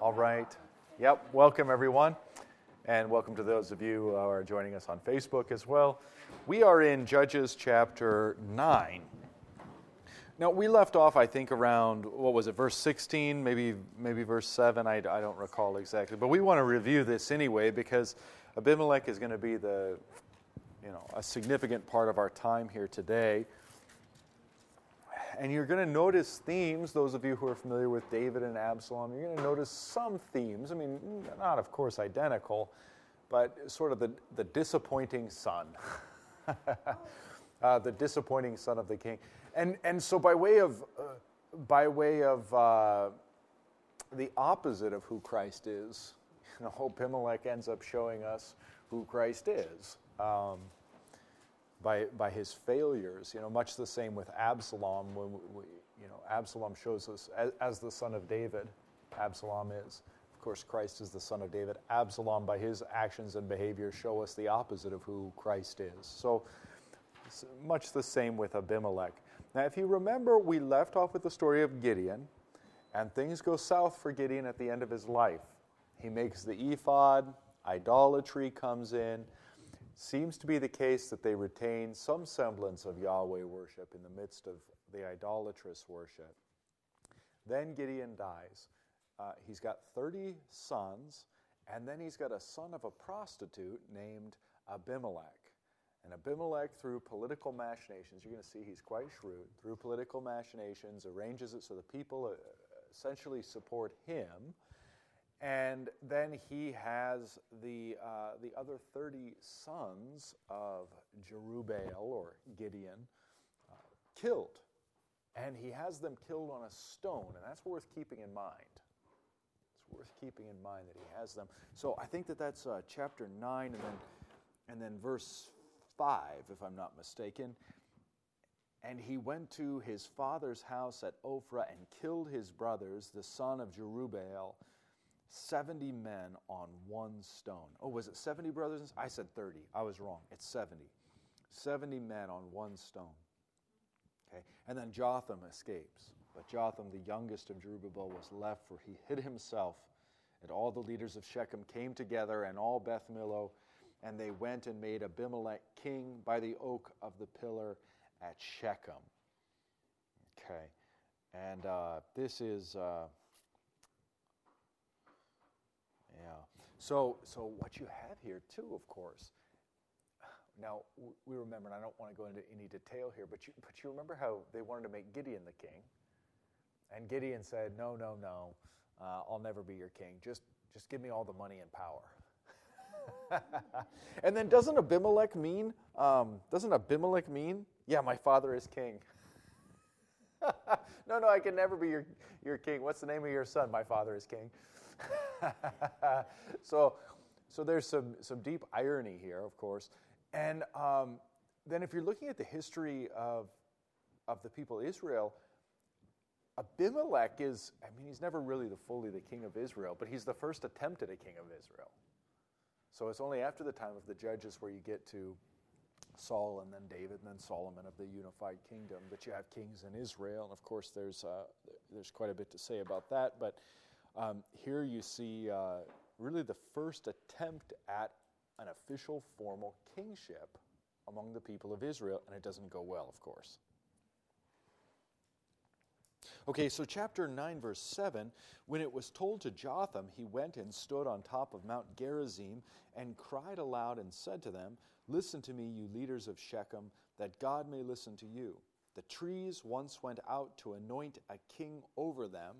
All right. Yep. Welcome, everyone. And welcome to those of you who are joining us on Facebook as well. We are in Judges chapter 9. Now, we left off, I think, around, what was it, verse 16, maybe, maybe verse 7. I, I don't recall exactly. But we want to review this anyway because Abimelech is going to be the, you know, a significant part of our time here today and you're going to notice themes, those of you who are familiar with David and Absalom, you're going to notice some themes. I mean, not, of course, identical, but sort of the, the disappointing son. uh, the disappointing son of the king. And, and so, by way of, uh, by way of uh, the opposite of who Christ is, you know, Abimelech ends up showing us who Christ is. Um, by, by his failures. You know, much the same with Absalom. When we, you know, Absalom shows us as, as, the son of David. Absalom is, of course, Christ is the son of David. Absalom, by his actions and behavior, show us the opposite of who Christ is. So, much the same with Abimelech. Now, if you remember, we left off with the story of Gideon, and things go south for Gideon at the end of his life. He makes the ephod, idolatry comes in seems to be the case that they retain some semblance of Yahweh worship in the midst of the idolatrous worship. Then Gideon dies. Uh, he's got 30 sons, and then he's got a son of a prostitute named Abimelech. And Abimelech, through political machinations, you're going to see he's quite shrewd, through political machinations, arranges it so the people uh, essentially support him and then he has the, uh, the other 30 sons of Jerubbaal or Gideon uh, killed. And he has them killed on a stone, and that's worth keeping in mind. It's worth keeping in mind that he has them. So I think that that's uh, chapter 9 and then, and then verse 5, if I'm not mistaken. And he went to his father's house at Ophrah and killed his brothers, the son of Jerubbaal 70 men on one stone. Oh, was it 70 brothers? I said 30. I was wrong. It's 70. 70 men on one stone. Okay. And then Jotham escapes. But Jotham, the youngest of Jerubbaal, was left, for he hid himself. And all the leaders of Shechem came together, and all Beth Millo, and they went and made Abimelech king by the oak of the pillar at Shechem. Okay. And uh, this is. Uh, yeah. So, so what you have here too, of course. Now we remember, and I don't want to go into any detail here, but you, but you remember how they wanted to make Gideon the king, and Gideon said, "No, no, no, uh, I'll never be your king. Just, just give me all the money and power." and then doesn't Abimelech mean? Um, doesn't Abimelech mean? Yeah, my father is king. no, no, I can never be your, your king. What's the name of your son? My father is king. so, so there's some, some deep irony here, of course. And um, then if you're looking at the history of, of the people Israel, Abimelech is, I mean, he's never really the, fully the king of Israel, but he's the first attempt at a king of Israel. So it's only after the time of the judges where you get to Saul and then David and then Solomon of the unified kingdom that you have kings in Israel. And of course, there's, uh, there's quite a bit to say about that. But um, here you see uh, really the first attempt at an official formal kingship among the people of Israel, and it doesn't go well, of course. Okay, so chapter 9, verse 7 when it was told to Jotham, he went and stood on top of Mount Gerizim and cried aloud and said to them, Listen to me, you leaders of Shechem, that God may listen to you. The trees once went out to anoint a king over them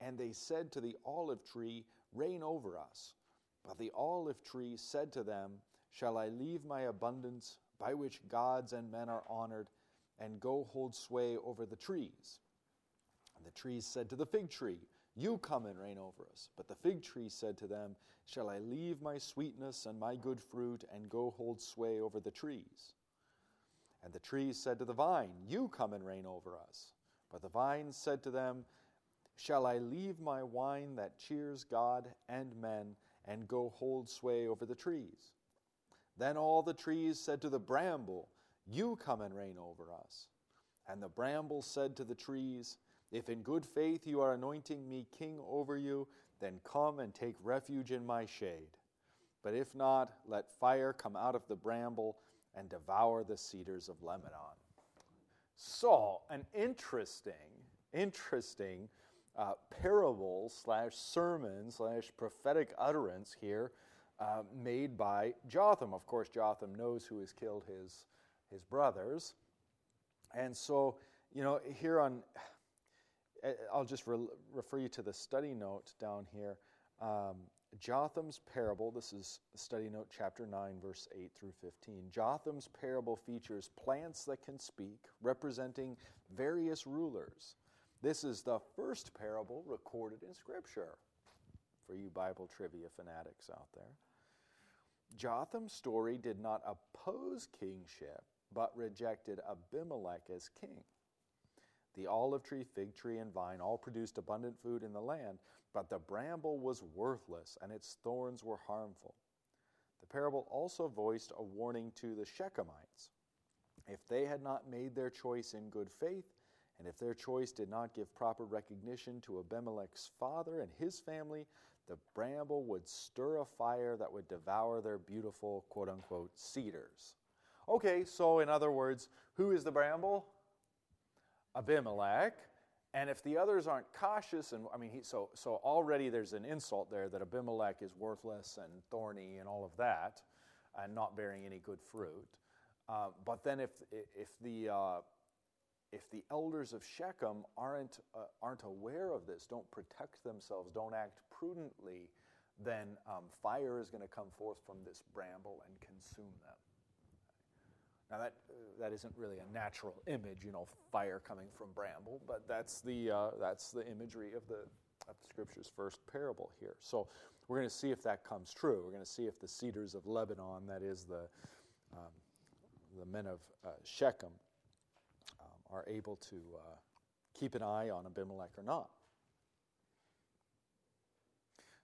and they said to the olive tree, Reign over us. But the olive tree said to them, Shall I leave my abundance, by which gods and men are honored, and go hold sway over the trees? And the trees said to the fig tree, You come and reign over us. But the fig tree said to them, Shall I leave my sweetness and my good fruit, and go hold sway over the trees? And the trees said to the vine, You come and reign over us. But the vine said to them, Shall I leave my wine that cheers God and men and go hold sway over the trees? Then all the trees said to the bramble, You come and reign over us. And the bramble said to the trees, If in good faith you are anointing me king over you, then come and take refuge in my shade. But if not, let fire come out of the bramble and devour the cedars of Lebanon. So, an interesting, interesting uh, parable slash sermon slash prophetic utterance here uh, made by Jotham. Of course, Jotham knows who has killed his, his brothers. And so, you know, here on, I'll just re- refer you to the study note down here. Um, Jotham's parable, this is study note chapter 9, verse 8 through 15. Jotham's parable features plants that can speak, representing various rulers. This is the first parable recorded in Scripture for you Bible trivia fanatics out there. Jotham's story did not oppose kingship, but rejected Abimelech as king. The olive tree, fig tree, and vine all produced abundant food in the land, but the bramble was worthless and its thorns were harmful. The parable also voiced a warning to the Shechemites. If they had not made their choice in good faith, and if their choice did not give proper recognition to Abimelech's father and his family, the bramble would stir a fire that would devour their beautiful, quote unquote, cedars. Okay, so in other words, who is the bramble? Abimelech. And if the others aren't cautious, and I mean, he, so, so already there's an insult there that Abimelech is worthless and thorny and all of that, and not bearing any good fruit. Uh, but then if, if, the, uh, if the elders of Shechem aren't, uh, aren't aware of this, don't protect themselves, don't act prudently, then um, fire is going to come forth from this bramble and consume them. Now, that, uh, that isn't really a natural image, you know, fire coming from bramble, but that's the, uh, that's the imagery of the, of the scripture's first parable here. So we're going to see if that comes true. We're going to see if the cedars of Lebanon, that is the, um, the men of uh, Shechem, are able to uh, keep an eye on Abimelech or not.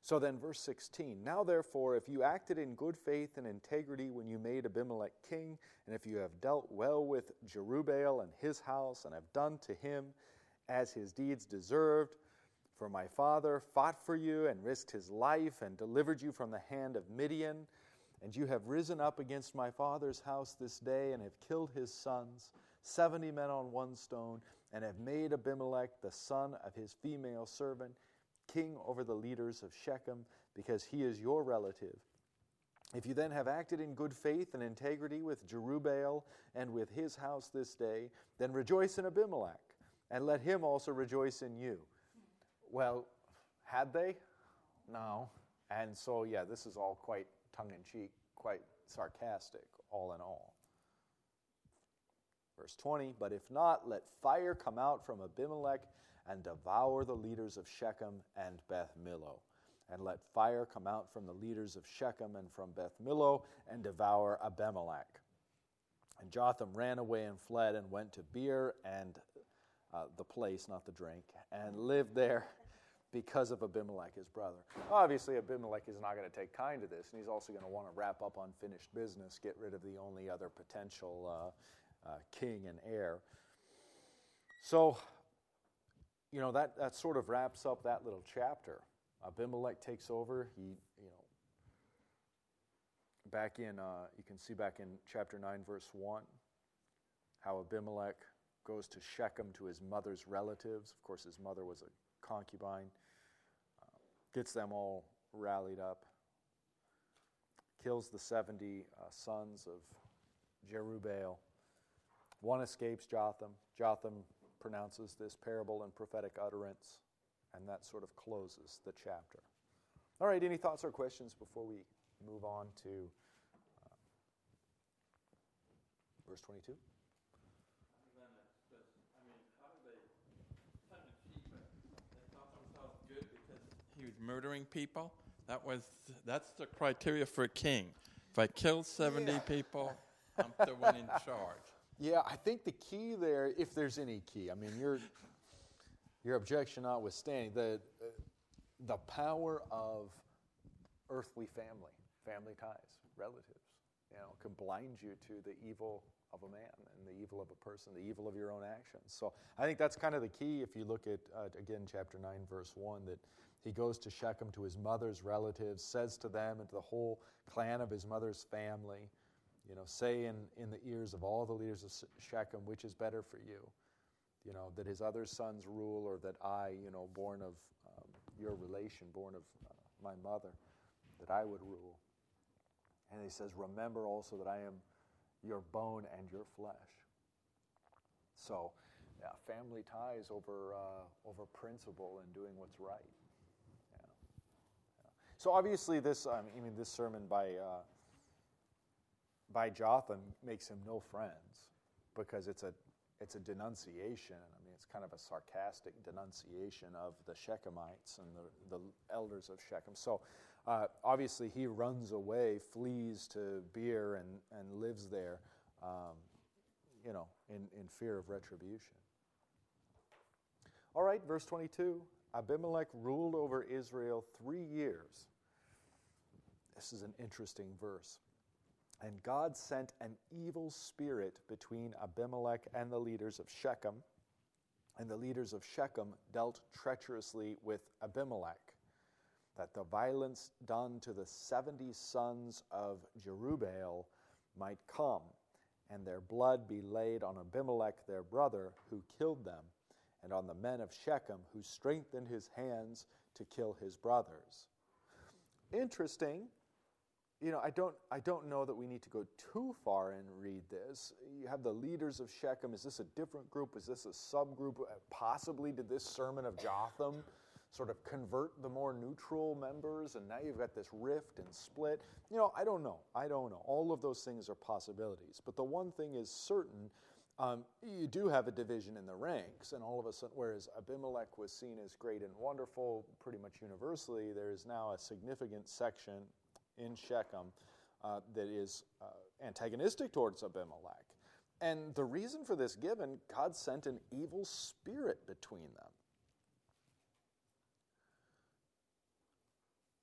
So then, verse 16 Now therefore, if you acted in good faith and integrity when you made Abimelech king, and if you have dealt well with Jerubbaal and his house, and have done to him as his deeds deserved, for my father fought for you and risked his life and delivered you from the hand of Midian, and you have risen up against my father's house this day and have killed his sons, seventy men on one stone, and have made Abimelech the son of his female servant king over the leaders of Shechem, because he is your relative. If you then have acted in good faith and integrity with Jerubbaal and with his house this day, then rejoice in Abimelech, and let him also rejoice in you. Well, had they? No. And so, yeah, this is all quite tongue in cheek, quite sarcastic, all in all. Verse 20, but if not, let fire come out from Abimelech and devour the leaders of Shechem and Beth Millo. And let fire come out from the leaders of Shechem and from Beth Millo and devour Abimelech. And Jotham ran away and fled and went to Beer and uh, the place, not the drink, and lived there because of Abimelech, his brother. Obviously, Abimelech is not going to take kind to this, and he's also going to want to wrap up unfinished business, get rid of the only other potential uh, uh, king and heir. So you know, that, that sort of wraps up that little chapter. Abimelech takes over. He, you know, back in, uh, you can see back in chapter 9, verse 1, how Abimelech goes to Shechem to his mother's relatives. Of course, his mother was a concubine. Uh, gets them all rallied up. Kills the 70 uh, sons of Jerubbaal. One escapes Jotham. Jotham pronounces this parable and prophetic utterance, and that sort of closes the chapter. All right, any thoughts or questions before we move on to uh, verse 22? he was murdering people. That was that's the criteria for a king. If I kill 70 yeah. people, I'm the one in charge. Yeah, I think the key there, if there's any key, I mean, your your objection notwithstanding, the the power of earthly family, family ties, relatives, you know, can blind you to the evil of a man and the evil of a person, the evil of your own actions. So I think that's kind of the key if you look at, uh, again, chapter 9, verse 1, that he goes to Shechem to his mother's relatives, says to them and to the whole clan of his mother's family, you know, say in, in the ears of all the leaders of Shechem, which is better for you, you know, that his other sons rule or that I, you know, born of um, your relation, born of uh, my mother, that I would rule. And he says, Remember also that I am your bone and your flesh. So, yeah, family ties over, uh, over principle and doing what's right. Yeah. yeah. So, obviously, this, I mean, this sermon by, uh, by Jotham makes him no friends because it's a, it's a denunciation. I mean, it's kind of a sarcastic denunciation of the Shechemites and the, the elders of Shechem. So, uh, obviously, he runs away, flees to Beer, and, and lives there, um, you know, in, in fear of retribution. All right, verse 22 Abimelech ruled over Israel three years. This is an interesting verse. And God sent an evil spirit between Abimelech and the leaders of Shechem, and the leaders of Shechem dealt treacherously with Abimelech that the violence done to the 70 sons of Jerubbaal might come, and their blood be laid on Abimelech their brother, who killed them, and on the men of Shechem, who strengthened his hands to kill his brothers. Interesting. You know, I don't, I don't know that we need to go too far and read this. You have the leaders of Shechem. Is this a different group? Is this a subgroup? Possibly did this sermon of Jotham sort of convert the more neutral members, and now you've got this rift and split. You know, I don't know. I don't know. All of those things are possibilities. But the one thing is certain. Um, you do have a division in the ranks, and all of a sudden, whereas Abimelech was seen as great and wonderful pretty much universally, there is now a significant section in Shechem uh, that is uh, antagonistic towards Abimelech. And the reason for this given, God sent an evil spirit between them.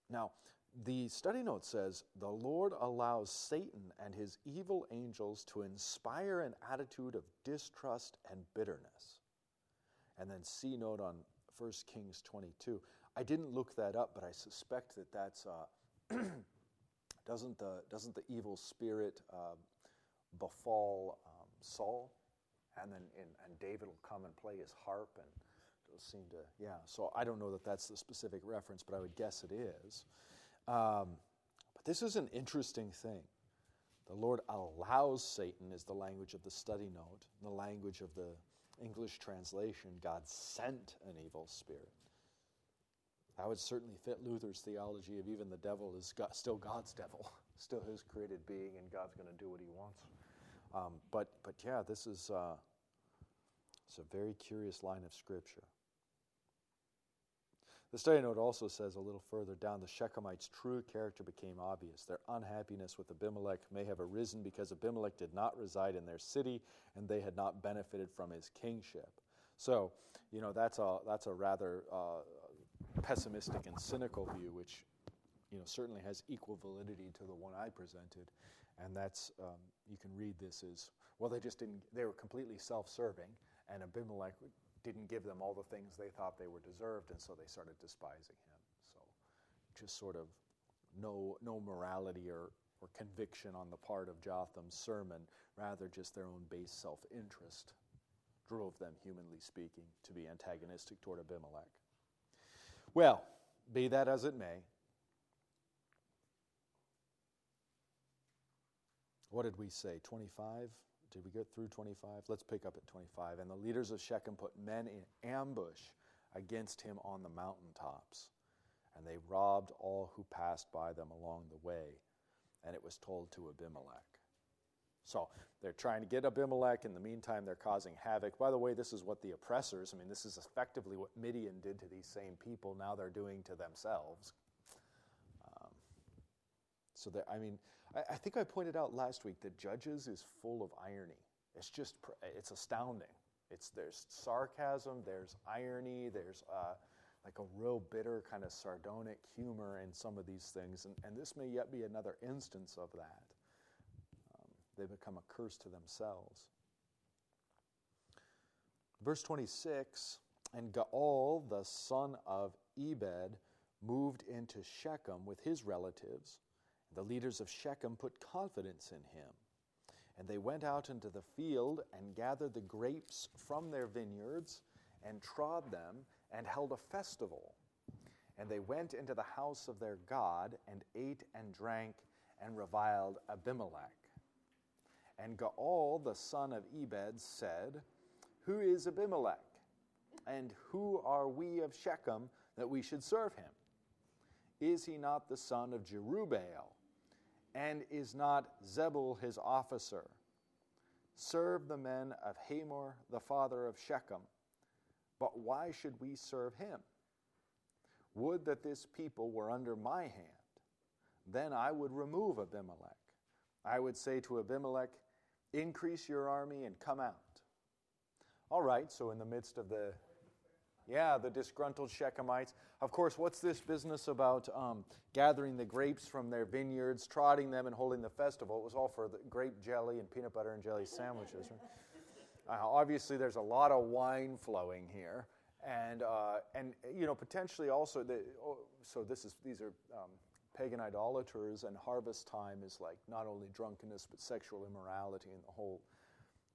Now, the study note says the Lord allows Satan and his evil angels to inspire an attitude of distrust and bitterness. And then C note on 1 Kings 22. I didn't look that up, but I suspect that that's uh, doesn't the doesn't the evil spirit uh, befall um, Saul, and then in, and David will come and play his harp and it'll seem to, yeah. So I don't know that that's the specific reference, but I would guess it is. Um, but this is an interesting thing. The Lord allows Satan, is the language of the study note. The language of the English translation, God sent an evil spirit. That would certainly fit Luther's theology of even the devil is God, still God's devil, still his created being, and God's going to do what he wants. Um, but, but yeah, this is uh, it's a very curious line of scripture. The study note also says a little further down the Shechemites' true character became obvious. Their unhappiness with Abimelech may have arisen because Abimelech did not reside in their city and they had not benefited from his kingship. So, you know, that's a, that's a rather uh, pessimistic and cynical view, which, you know, certainly has equal validity to the one I presented. And that's, um, you can read this as, well, they just didn't, they were completely self serving, and Abimelech didn't give them all the things they thought they were deserved, and so they started despising him. So, just sort of no, no morality or, or conviction on the part of Jotham's sermon, rather, just their own base self interest drove them, humanly speaking, to be antagonistic toward Abimelech. Well, be that as it may, what did we say? 25? Did we get through 25? Let's pick up at 25. And the leaders of Shechem put men in ambush against him on the mountaintops, and they robbed all who passed by them along the way. And it was told to Abimelech. So they're trying to get Abimelech. In the meantime, they're causing havoc. By the way, this is what the oppressors, I mean, this is effectively what Midian did to these same people. Now they're doing to themselves. Um, so, there, I mean, I, I think I pointed out last week that Judges is full of irony. It's just, it's astounding. It's, there's sarcasm, there's irony, there's uh, like a real bitter kind of sardonic humor in some of these things. And, and this may yet be another instance of that. They become a curse to themselves. Verse 26 And Gaal, the son of Ebed, moved into Shechem with his relatives. The leaders of Shechem put confidence in him. And they went out into the field and gathered the grapes from their vineyards and trod them and held a festival. And they went into the house of their God and ate and drank and reviled Abimelech. And Gaal, the son of Ebed, said, Who is Abimelech? And who are we of Shechem that we should serve him? Is he not the son of Jerubbaal? And is not Zebul his officer? Serve the men of Hamor, the father of Shechem. But why should we serve him? Would that this people were under my hand. Then I would remove Abimelech. I would say to Abimelech, Increase your army and come out. All right, so in the midst of the yeah, the disgruntled Shechemites. Of course, what's this business about um, gathering the grapes from their vineyards, trotting them, and holding the festival? It was all for the grape jelly and peanut butter and jelly sandwiches. Uh, obviously, there's a lot of wine flowing here, and uh, and you know potentially also the, oh, so this is these are um, pagan idolaters, and harvest time is like not only drunkenness but sexual immorality and the whole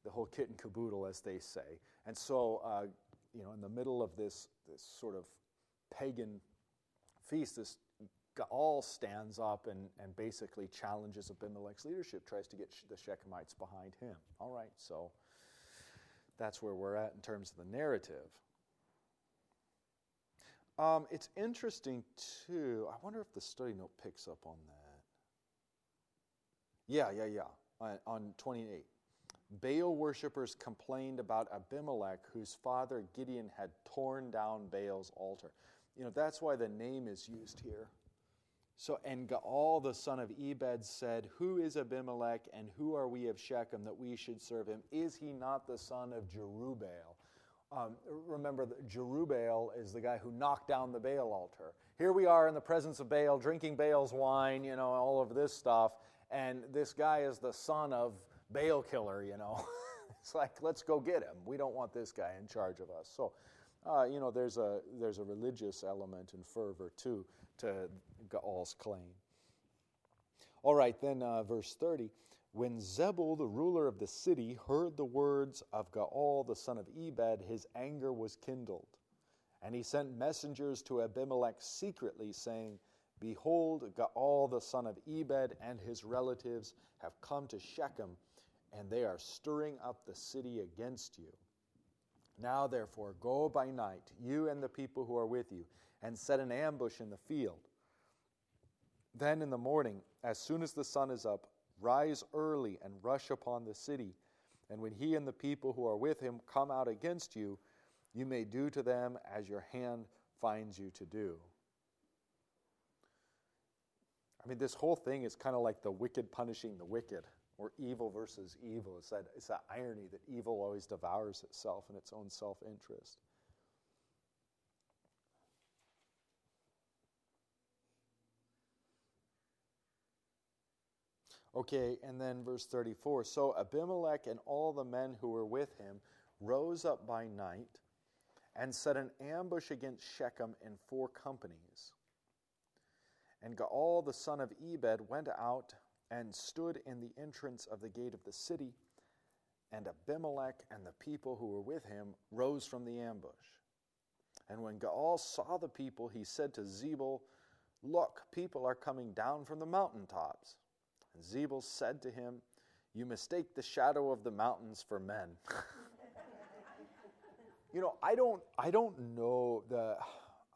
the whole kit and caboodle, as they say. And so uh, you know, in the middle of this, this sort of pagan feast, this Gaal stands up and, and basically challenges Abimelech's leadership, tries to get the Shechemites behind him. All right, so that's where we're at in terms of the narrative. Um, it's interesting, too. I wonder if the study note picks up on that. Yeah, yeah, yeah, on, on 28. Baal worshippers complained about Abimelech, whose father Gideon had torn down Baal's altar. You know, that's why the name is used here. So, and Gaal the son of Ebed said, Who is Abimelech, and who are we of Shechem that we should serve him? Is he not the son of Jerubbaal? Um, remember, that Jerubbaal is the guy who knocked down the Baal altar. Here we are in the presence of Baal, drinking Baal's wine, you know, all of this stuff, and this guy is the son of Baal killer, you know. it's like, let's go get him. We don't want this guy in charge of us. So, uh, you know, there's a, there's a religious element and fervor too to Gaal's claim. All right, then uh, verse 30. When Zebul, the ruler of the city, heard the words of Gaal, the son of Ebed, his anger was kindled. And he sent messengers to Abimelech secretly, saying, Behold, Gaal, the son of Ebed, and his relatives have come to Shechem and they are stirring up the city against you. Now, therefore, go by night, you and the people who are with you, and set an ambush in the field. Then in the morning, as soon as the sun is up, rise early and rush upon the city. And when he and the people who are with him come out against you, you may do to them as your hand finds you to do. I mean, this whole thing is kind of like the wicked punishing the wicked or evil versus evil. It's that, it's that irony that evil always devours itself in its own self interest. Okay, and then verse 34. So Abimelech and all the men who were with him rose up by night and set an ambush against Shechem in four companies. And Gaal the son of Ebed went out and stood in the entrance of the gate of the city. And Abimelech and the people who were with him rose from the ambush. And when Gaal saw the people, he said to Zebul, Look, people are coming down from the mountaintops. And Zebul said to him, You mistake the shadow of the mountains for men. you know, I don't, I don't know the.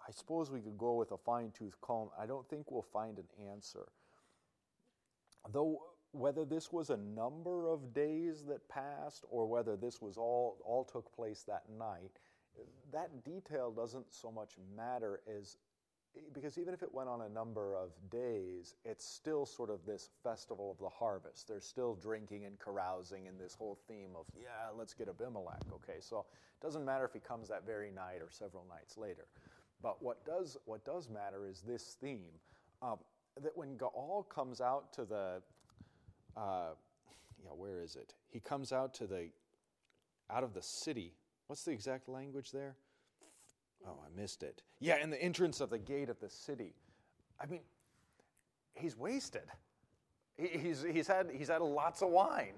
I suppose we could go with a fine tooth comb. I don't think we'll find an answer though whether this was a number of days that passed or whether this was all all took place that night that detail doesn't so much matter as because even if it went on a number of days it's still sort of this festival of the harvest They're still drinking and carousing and this whole theme of yeah let's get abimelech okay so it doesn't matter if he comes that very night or several nights later but what does what does matter is this theme um, that when Gaal comes out to the, uh, yeah, where is it? He comes out to the out of the city. What's the exact language there? Oh, I missed it. Yeah, in the entrance of the gate of the city. I mean, he's wasted. He's, he's, had, he's had lots of wine.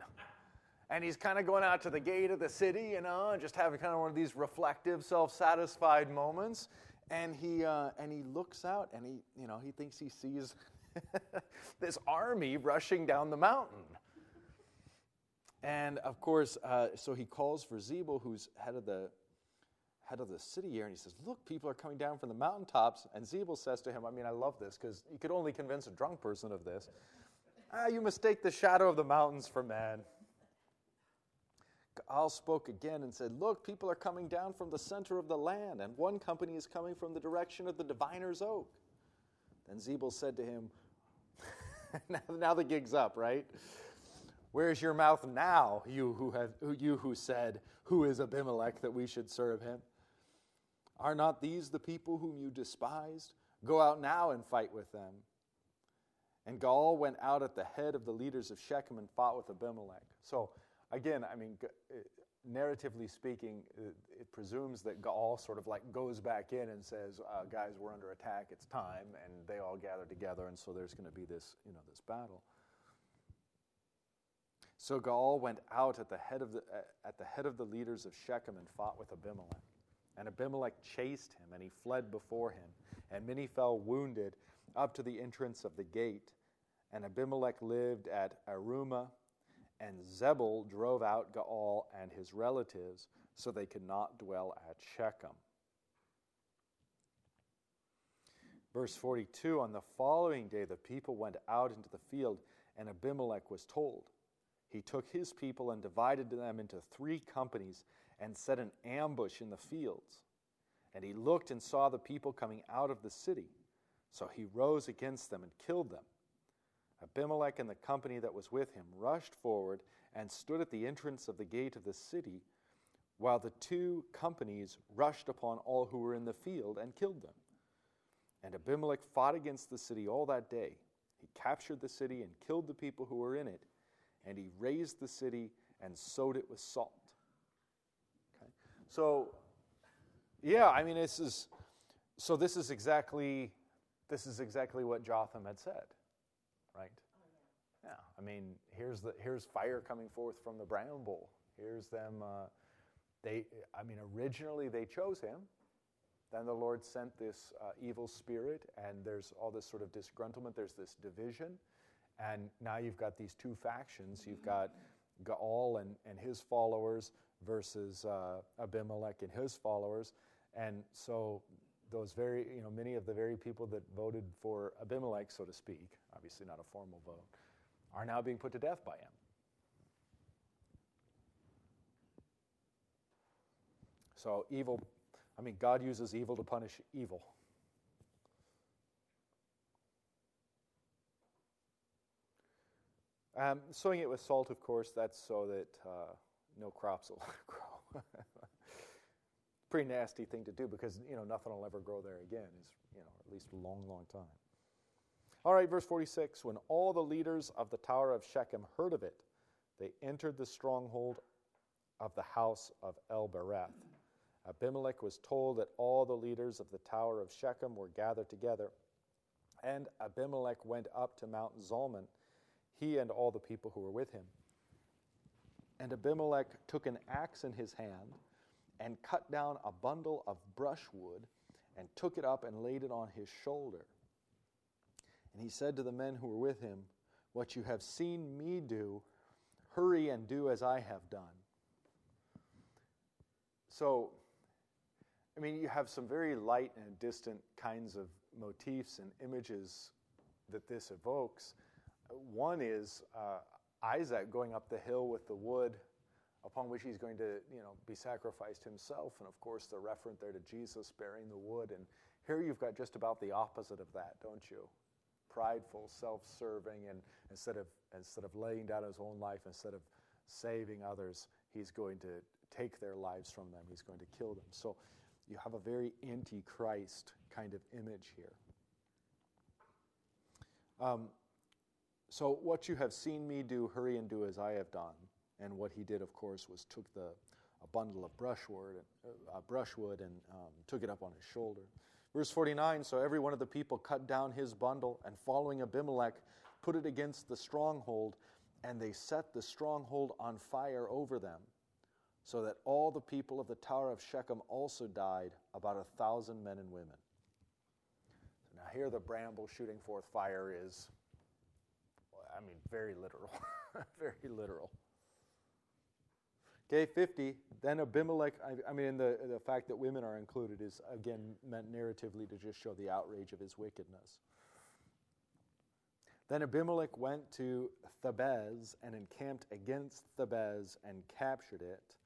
And he's kind of going out to the gate of the city, you know, and just having kind of one of these reflective, self satisfied moments. And he, uh, and he looks out and he, you know, he thinks he sees this army rushing down the mountain. And of course, uh, so he calls for Zebul, who's head of the head of the city here, and he says, "Look, people are coming down from the mountaintops." And Zebul says to him, "I mean, I love this because you could only convince a drunk person of this. Ah, you mistake the shadow of the mountains for man." Gaal spoke again and said, Look, people are coming down from the center of the land, and one company is coming from the direction of the diviner's oak. Then Zebul said to him, now, now, the gig's up, right? Where's your mouth now, you who, have, you who said, Who is Abimelech that we should serve him? Are not these the people whom you despised? Go out now and fight with them. And Gaal went out at the head of the leaders of Shechem and fought with Abimelech. So, again, I mean, uh, narratively speaking, uh, it presumes that Gaal sort of like goes back in and says, uh, "Guys, we're under attack. It's time," and they all gather together, and so there's going to be this, you know, this battle. So Gaal went out at the head of the uh, at the head of the leaders of Shechem and fought with Abimelech. And Abimelech chased him, and he fled before him, and many fell wounded up to the entrance of the gate. And Abimelech lived at Arumah and Zebul drove out Gaal and his relatives, so they could not dwell at Shechem. Verse 42 On the following day, the people went out into the field, and Abimelech was told. He took his people and divided them into three companies and set an ambush in the fields. And he looked and saw the people coming out of the city. So he rose against them and killed them. Abimelech and the company that was with him rushed forward and stood at the entrance of the gate of the city, while the two companies rushed upon all who were in the field and killed them. And Abimelech fought against the city all that day. He captured the city and killed the people who were in it, and he razed the city and sowed it with salt. So, yeah, I mean, this is so. This is exactly this is exactly what Jotham had said right? Oh, yeah. yeah. I mean, here's the here's fire coming forth from the bramble. Here's them. Uh, they, I mean, originally they chose him. Then the Lord sent this uh, evil spirit, and there's all this sort of disgruntlement. There's this division, and now you've got these two factions. You've got Gaal and, and his followers versus uh, Abimelech and his followers, and so those very, you know, many of the very people that voted for Abimelech, so to speak, obviously not a formal vote, are now being put to death by him. So evil, I mean, God uses evil to punish evil. Um, sowing it with salt, of course, that's so that uh, no crops will grow pretty nasty thing to do because you know nothing will ever grow there again. Is you know at least a long, long time. All right, verse 46. When all the leaders of the tower of Shechem heard of it, they entered the stronghold of the house of El Bereth. Abimelech was told that all the leaders of the tower of Shechem were gathered together, and Abimelech went up to Mount Zalmon, he and all the people who were with him. And Abimelech took an axe in his hand and cut down a bundle of brushwood and took it up and laid it on his shoulder. And he said to the men who were with him, What you have seen me do, hurry and do as I have done. So, I mean, you have some very light and distant kinds of motifs and images that this evokes. One is uh, Isaac going up the hill with the wood upon which he's going to you know, be sacrificed himself. And of course, the referent there to Jesus bearing the wood. And here you've got just about the opposite of that, don't you? Prideful, self serving, and instead of, instead of laying down his own life, instead of saving others, he's going to take their lives from them, he's going to kill them. So you have a very antichrist kind of image here. Um, So, what you have seen me do, hurry and do as I have done. And what he did, of course, was took the, a bundle of brushwood, uh, brushwood and um, took it up on his shoulder. Verse 49 So every one of the people cut down his bundle, and following Abimelech, put it against the stronghold, and they set the stronghold on fire over them, so that all the people of the Tower of Shechem also died, about a thousand men and women. So now, here the bramble shooting forth fire is, I mean, very literal. very literal. Okay, 50. Then Abimelech, I, I mean, the, the fact that women are included is again meant narratively to just show the outrage of his wickedness. Then Abimelech went to Thebez and encamped against Thebez and captured it.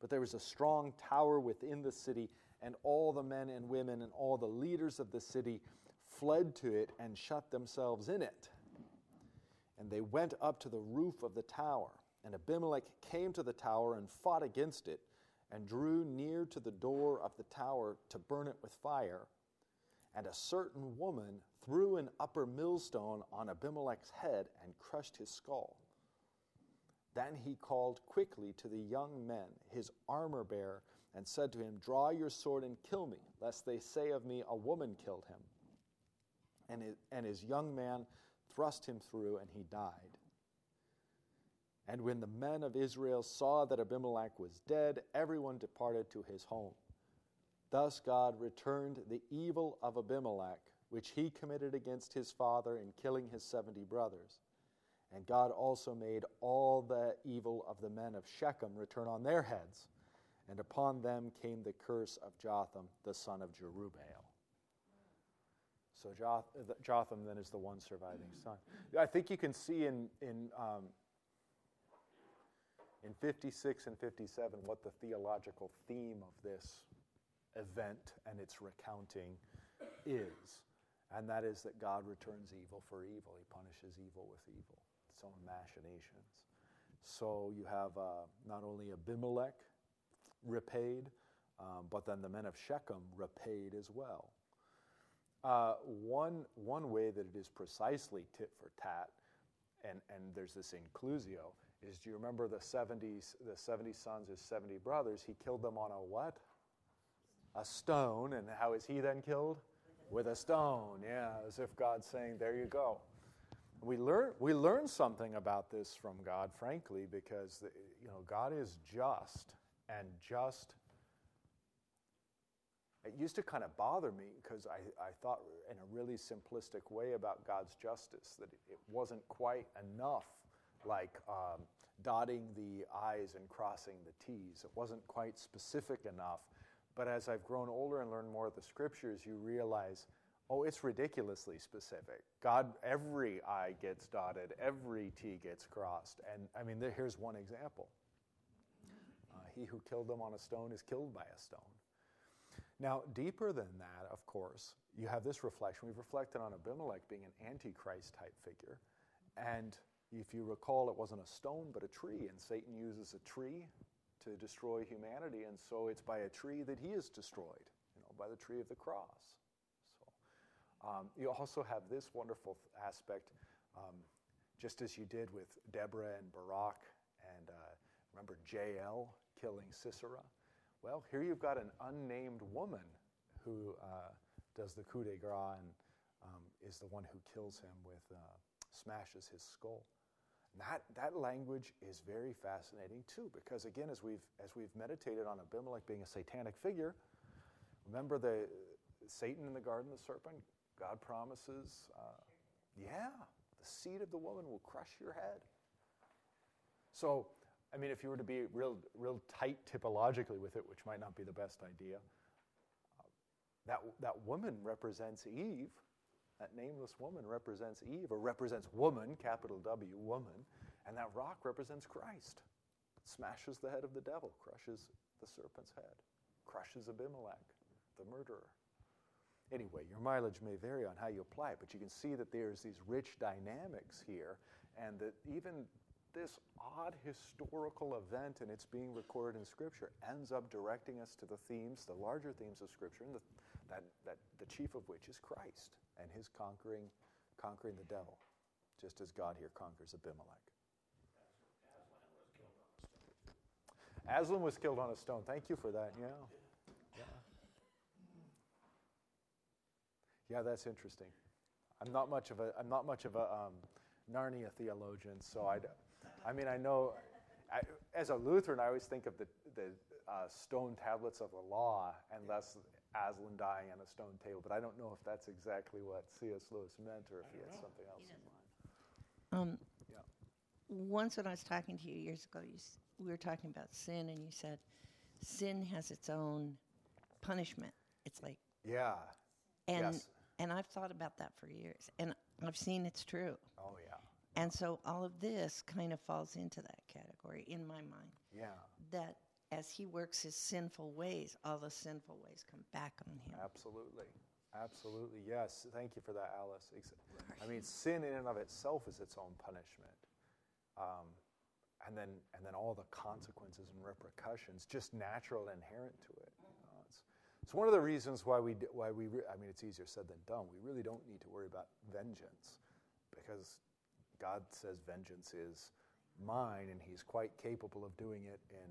But there was a strong tower within the city, and all the men and women and all the leaders of the city fled to it and shut themselves in it. And they went up to the roof of the tower. And Abimelech came to the tower and fought against it, and drew near to the door of the tower to burn it with fire. And a certain woman threw an upper millstone on Abimelech's head and crushed his skull. Then he called quickly to the young men, his armor bearer, and said to him, Draw your sword and kill me, lest they say of me, A woman killed him. And his, and his young man thrust him through, and he died. And when the men of Israel saw that Abimelech was dead, everyone departed to his home. Thus God returned the evil of Abimelech, which he committed against his father in killing his seventy brothers. And God also made all the evil of the men of Shechem return on their heads, and upon them came the curse of Jotham, the son of Jerubbaal. So Jotham then is the one surviving son. I think you can see in, in um, in 56 and 57 what the theological theme of this event and its recounting is. And that is that God returns evil for evil. He punishes evil with evil, its own machinations. So you have uh, not only Abimelech repaid, um, but then the men of Shechem repaid as well. Uh, one, one way that it is precisely tit for tat, and, and there's this inclusio, is do you remember the 70s, the 70 sons, his 70 brothers? He killed them on a what? A stone. And how is he then killed? With a stone. Yeah, as if God's saying, there you go. We learn, we learn something about this from God, frankly, because you know, God is just and just. It used to kind of bother me because I, I thought, in a really simplistic way, about God's justice, that it wasn't quite enough like um, dotting the I's and crossing the T's. It wasn't quite specific enough. But as I've grown older and learned more of the scriptures, you realize, oh, it's ridiculously specific. God, every I gets dotted, every T gets crossed. And I mean, here's one example uh, He who killed them on a stone is killed by a stone. Now, deeper than that, of course, you have this reflection. We've reflected on Abimelech being an antichrist type figure. And if you recall, it wasn't a stone, but a tree, and Satan uses a tree to destroy humanity, and so it's by a tree that he is destroyed, you know, by the tree of the cross. So um, you also have this wonderful aspect, um, just as you did with Deborah and Barak, and uh, remember Jael killing Sisera. Well, here you've got an unnamed woman who uh, does the coup de grace and um, is the one who kills him with, uh, smashes his skull. That, that language is very fascinating too, because again, as we've, as we've meditated on Abimelech being a satanic figure, remember the Satan in the garden, the serpent? God promises, uh, yeah, the seed of the woman will crush your head. So, I mean, if you were to be real, real tight typologically with it, which might not be the best idea, uh, that, that woman represents Eve that nameless woman represents Eve, or represents woman, capital W, woman, and that rock represents Christ. It smashes the head of the devil, crushes the serpent's head, crushes Abimelech, the murderer. Anyway, your mileage may vary on how you apply it, but you can see that there's these rich dynamics here, and that even this odd historical event and it's being recorded in Scripture ends up directing us to the themes, the larger themes of Scripture, and the, that, that the chief of which is Christ and his conquering, conquering the devil. just as God here conquers Abimelech. Aslan was killed on a stone. Thank you for that. Yeah. Yeah. Yeah, that's interesting. I'm not much of a I'm not much of a um, Narnia theologian, so I, I mean I know, I, as a Lutheran, I always think of the the uh, stone tablets of the law, and thus Aslan dying on a stone table. But I don't know if that's exactly what C.S. Lewis meant, or if he had know. something else in mind. Um, yeah. Once when I was talking to you years ago, you, we were talking about sin, and you said sin has its own punishment. It's like yeah, and yes. and I've thought about that for years, and I've seen it's true. Oh yeah. And so all of this kind of falls into that category in my mind. Yeah. That as he works his sinful ways, all the sinful ways come back on him. Absolutely. Absolutely. Yes. Thank you for that, Alice. I mean, sin in and of itself is its own punishment. Um, and then, and then all the consequences and repercussions, just natural and inherent to it. It's, it's one of the reasons why we, why we re- I mean, it's easier said than done. We really don't need to worry about vengeance because God says vengeance is mine and He's quite capable of doing it in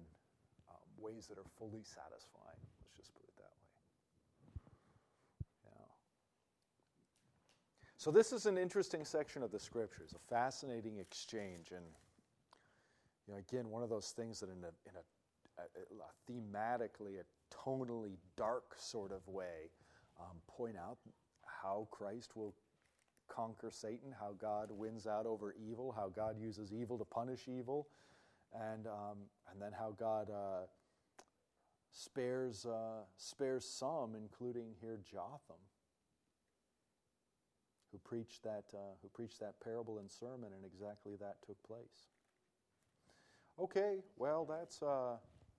um, ways that are fully satisfying. Let's just put it that way. Yeah. So, this is an interesting section of the scriptures, a fascinating exchange. And, you know, again, one of those things that in a, in a, a, a thematically, a tonally dark sort of way, um, point out how Christ will conquer Satan, how God wins out over evil, how God uses evil to punish evil, and, um, and then how God uh, spares, uh, spares some, including here Jotham, who preached, that, uh, who preached that parable and sermon, and exactly that took place. Okay, well, that's, uh,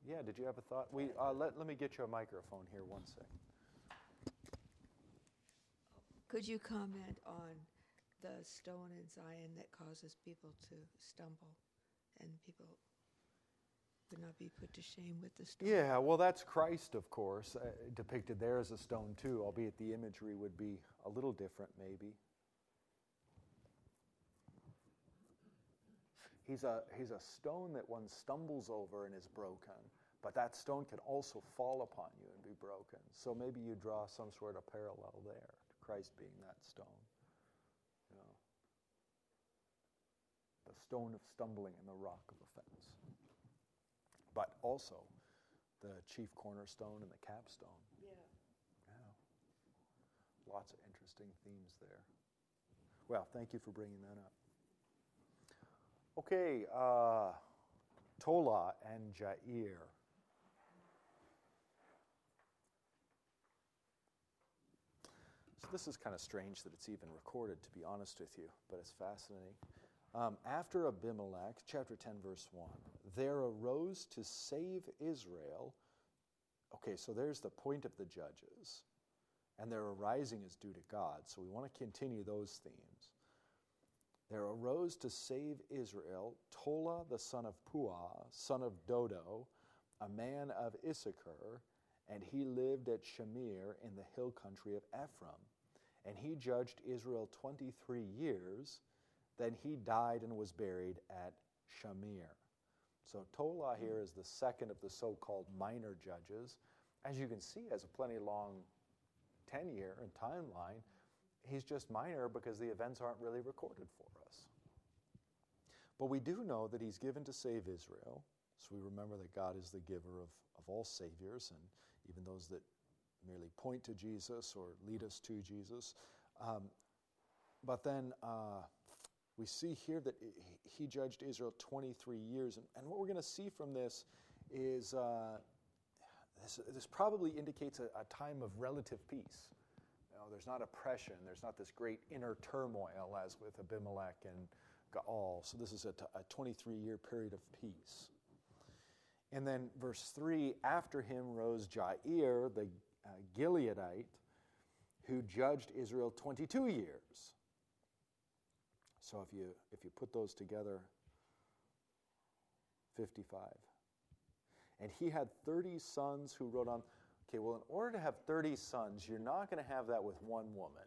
yeah, did you have a thought? We, uh, let, let me get you a microphone here, one second. Could you comment on the stone in Zion that causes people to stumble and people would not be put to shame with the stone? Yeah, well, that's Christ, of course, uh, depicted there as a stone too, albeit the imagery would be a little different, maybe. He's a, he's a stone that one stumbles over and is broken, but that stone can also fall upon you and be broken. So maybe you draw some sort of parallel there. Christ being that stone. You know, the stone of stumbling and the rock of offense. But also the chief cornerstone and the capstone. Yeah. Yeah. Lots of interesting themes there. Well, thank you for bringing that up. Okay, uh, Tola and Jair. This is kind of strange that it's even recorded, to be honest with you, but it's fascinating. Um, after Abimelech, chapter 10, verse 1, there arose to save Israel. Okay, so there's the point of the judges, and their arising is due to God. So we want to continue those themes. There arose to save Israel Tola the son of Puah, son of Dodo, a man of Issachar and he lived at Shamir in the hill country of Ephraim. And he judged Israel 23 years. Then he died and was buried at Shamir. So Tola here is the second of the so called minor judges. As you can see, has a plenty long tenure and timeline. He's just minor because the events aren't really recorded for us. But we do know that he's given to save Israel. So we remember that God is the giver of, of all saviors and even those that merely point to Jesus or lead us to Jesus. Um, but then uh, we see here that he judged Israel 23 years. And, and what we're going to see from this is uh, this, this, probably indicates a, a, time of relative peace. You know, there's not oppression, there's not this great inner turmoil as with Abimelech and Gaal. So this is a, t- a 23 year period of peace. And then verse 3 after him rose Jair, the Gileadite, who judged Israel 22 years. So if you, if you put those together, 55. And he had 30 sons who wrote on. Okay, well, in order to have 30 sons, you're not going to have that with one woman.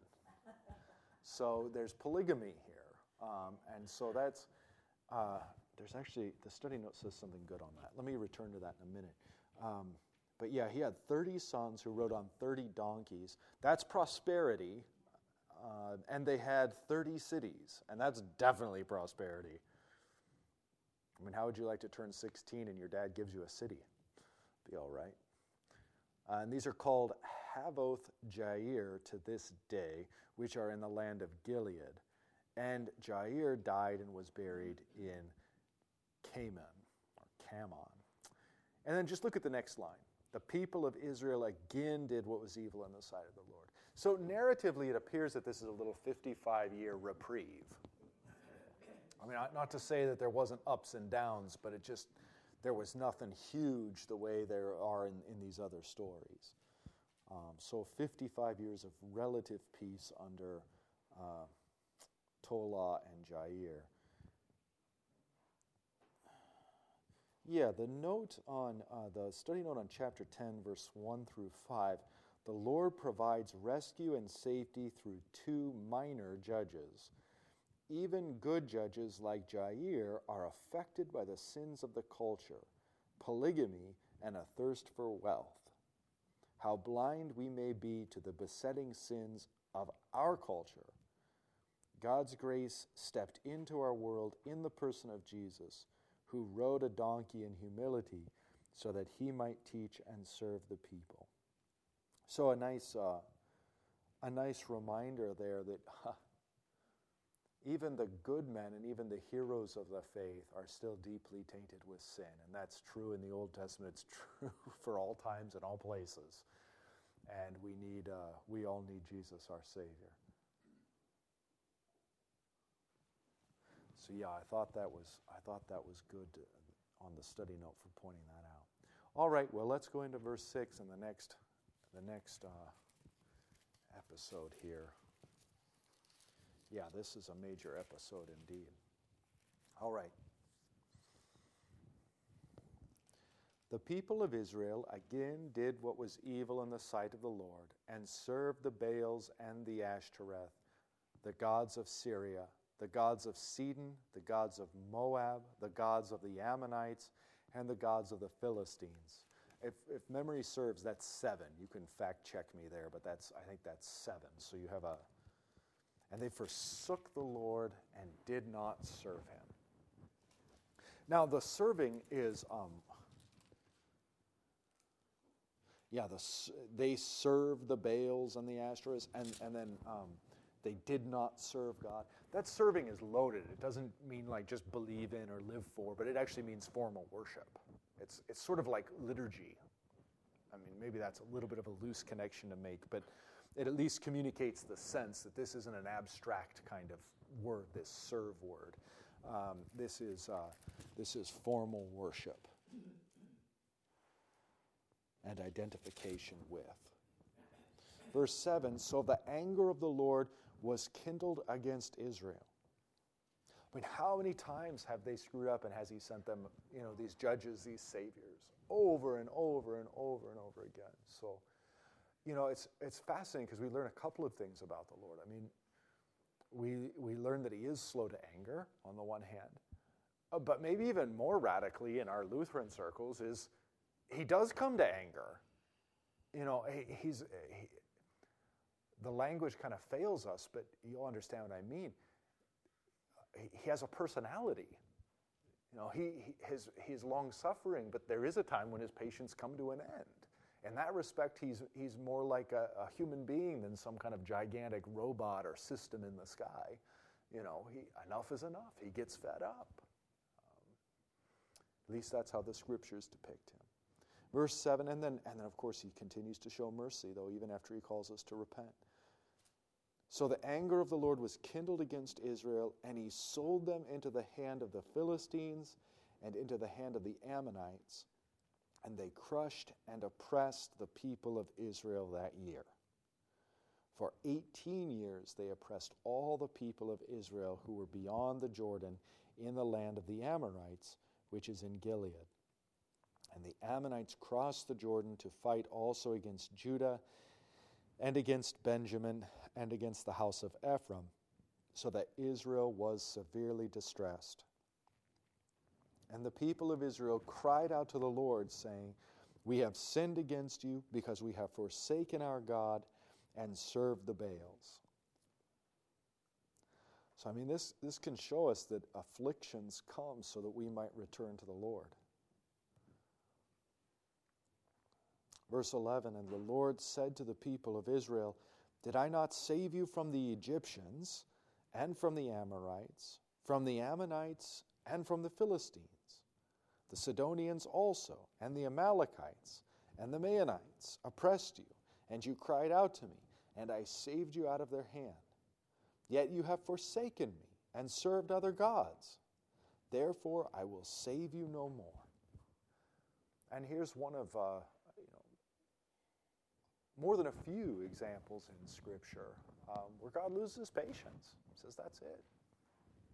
So there's polygamy here. Um, and so that's, uh, there's actually, the study note says something good on that. Let me return to that in a minute. Um, but yeah, he had 30 sons who rode on 30 donkeys. That's prosperity. Uh, and they had 30 cities, and that's definitely prosperity. I mean, how would you like to turn 16 and your dad gives you a city? Be all right. Uh, and these are called Havoth Jair to this day, which are in the land of Gilead. And Jair died and was buried in Kaman or Kamon. And then just look at the next line. The people of Israel again did what was evil in the sight of the Lord. So, narratively, it appears that this is a little 55 year reprieve. I mean, not to say that there wasn't ups and downs, but it just, there was nothing huge the way there are in, in these other stories. Um, so, 55 years of relative peace under uh, Tola and Jair. Yeah, the note on uh, the study note on chapter 10, verse 1 through 5 the Lord provides rescue and safety through two minor judges. Even good judges like Jair are affected by the sins of the culture, polygamy, and a thirst for wealth. How blind we may be to the besetting sins of our culture. God's grace stepped into our world in the person of Jesus, who rode a donkey in humility so that he might teach and serve the people. So a nice, uh, a nice reminder there that huh, even the good men and even the heroes of the faith are still deeply tainted with sin, and that's true in the Old Testament. It's true for all times and all places, and we need, uh, we all need Jesus, our Savior. So yeah, I thought that was, I thought that was good to, on the study note for pointing that out. All right, well, let's go into verse six and the next the next uh, episode here. Yeah, this is a major episode indeed. All right. The people of Israel again did what was evil in the sight of the Lord and served the Baals and the Ashtoreth, the gods of Syria, the gods of Sidon, the gods of Moab, the gods of the Ammonites, and the gods of the Philistines. If, if memory serves, that's seven. You can fact check me there, but that's I think that's seven. So you have a and they forsook the Lord and did not serve him. Now the serving is um, yeah, the, they serve the Baals and the Ashtoreths, and, and then um, they did not serve God. That serving is loaded. It doesn't mean like just believe in or live for, but it actually means formal worship. It's, it's sort of like liturgy. I mean, maybe that's a little bit of a loose connection to make, but it at least communicates the sense that this isn't an abstract kind of word, this serve word. Um, this, is, uh, this is formal worship and identification with. Verse 7 So the anger of the Lord was kindled against Israel. I mean, how many times have they screwed up and has he sent them, you know, these judges, these saviors, over and over and over and over again? So, you know, it's, it's fascinating because we learn a couple of things about the Lord. I mean, we, we learn that he is slow to anger on the one hand, uh, but maybe even more radically in our Lutheran circles is he does come to anger. You know, he, he's, he, the language kind of fails us, but you'll understand what I mean he has a personality. You know, he, he, his, he's long suffering, but there is a time when his patience come to an end. In that respect, he's, he's more like a, a human being than some kind of gigantic robot or system in the sky. You know, he, enough is enough. He gets fed up. Um, at least that's how the scriptures depict him. Verse 7, and then, and then, of course, he continues to show mercy, though, even after he calls us to repent. So the anger of the Lord was kindled against Israel, and he sold them into the hand of the Philistines and into the hand of the Ammonites, and they crushed and oppressed the people of Israel that year. For 18 years they oppressed all the people of Israel who were beyond the Jordan in the land of the Amorites, which is in Gilead. And the Ammonites crossed the Jordan to fight also against Judah and against Benjamin and against the house of Ephraim. so that Israel was severely distressed. And the people of Israel cried out to the Lord, saying, We have sinned against you because we have forsaken our God and served the Baals. So, I mean, this, this can show us that afflictions come so that we might return to the Lord. Verse 11 And the Lord said to the people of Israel, Did I not save you from the Egyptians, and from the Amorites, from the Ammonites, and from the Philistines? The Sidonians also, and the Amalekites, and the Maonites oppressed you, and you cried out to me, and I saved you out of their hand. Yet you have forsaken me and served other gods. Therefore, I will save you no more. And here's one of, uh, more than a few examples in Scripture um, where God loses patience. He says, "That's it.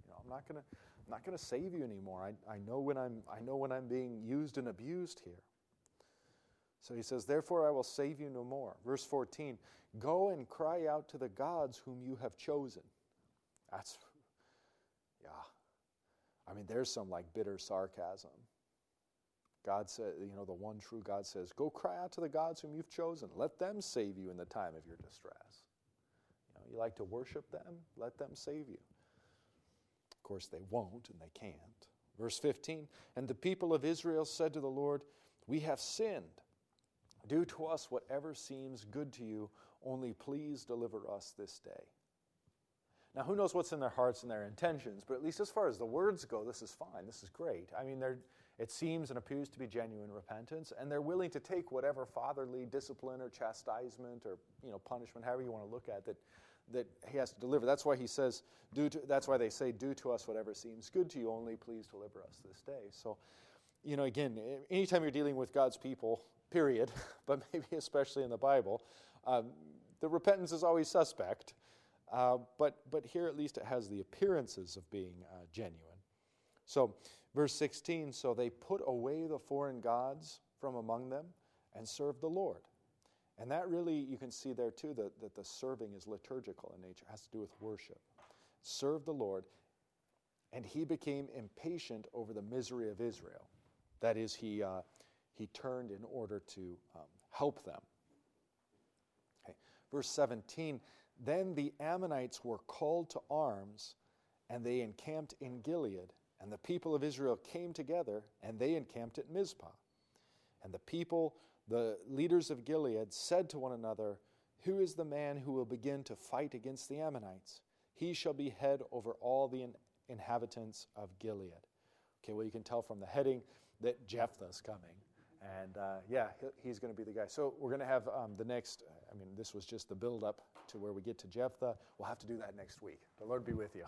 You know, I'm not going to, not going to save you anymore. I, I know when I'm, I know when I'm being used and abused here." So he says, Therefore I will save you no more. Verse 14 Go and cry out to the gods whom you have chosen. That's, yeah. I mean, there's some like bitter sarcasm. God said, you know, the one true God says, Go cry out to the gods whom you've chosen. Let them save you in the time of your distress. You know, you like to worship them, let them save you. Of course, they won't and they can't. Verse 15 And the people of Israel said to the Lord, We have sinned do to us whatever seems good to you, only please deliver us this day. Now, who knows what's in their hearts and their intentions, but at least as far as the words go, this is fine. This is great. I mean, it seems and appears to be genuine repentance, and they're willing to take whatever fatherly discipline or chastisement or you know punishment, however you want to look at it, that he has to deliver. That's why he says, do to, that's why they say, do to us whatever seems good to you, only please deliver us this day. So, you know, again, anytime you're dealing with God's people, period, but maybe especially in the Bible, um, the repentance is always suspect. Uh, but, but here at least it has the appearances of being uh, genuine. So, verse 16 so they put away the foreign gods from among them and served the Lord. And that really, you can see there too that, that the serving is liturgical in nature, it has to do with worship. Serve the Lord, and he became impatient over the misery of Israel. That is, he, uh, he turned in order to um, help them. Okay. Verse 17 Then the Ammonites were called to arms, and they encamped in Gilead. And the people of Israel came together, and they encamped at Mizpah. And the people, the leaders of Gilead, said to one another, Who is the man who will begin to fight against the Ammonites? He shall be head over all the inhabitants of Gilead. Okay, well, you can tell from the heading that Jephthah's coming. And uh, yeah, he's going to be the guy. So we're going to have um, the next, I mean, this was just the build up to where we get to Jephthah. We'll have to do that next week. The Lord be with you.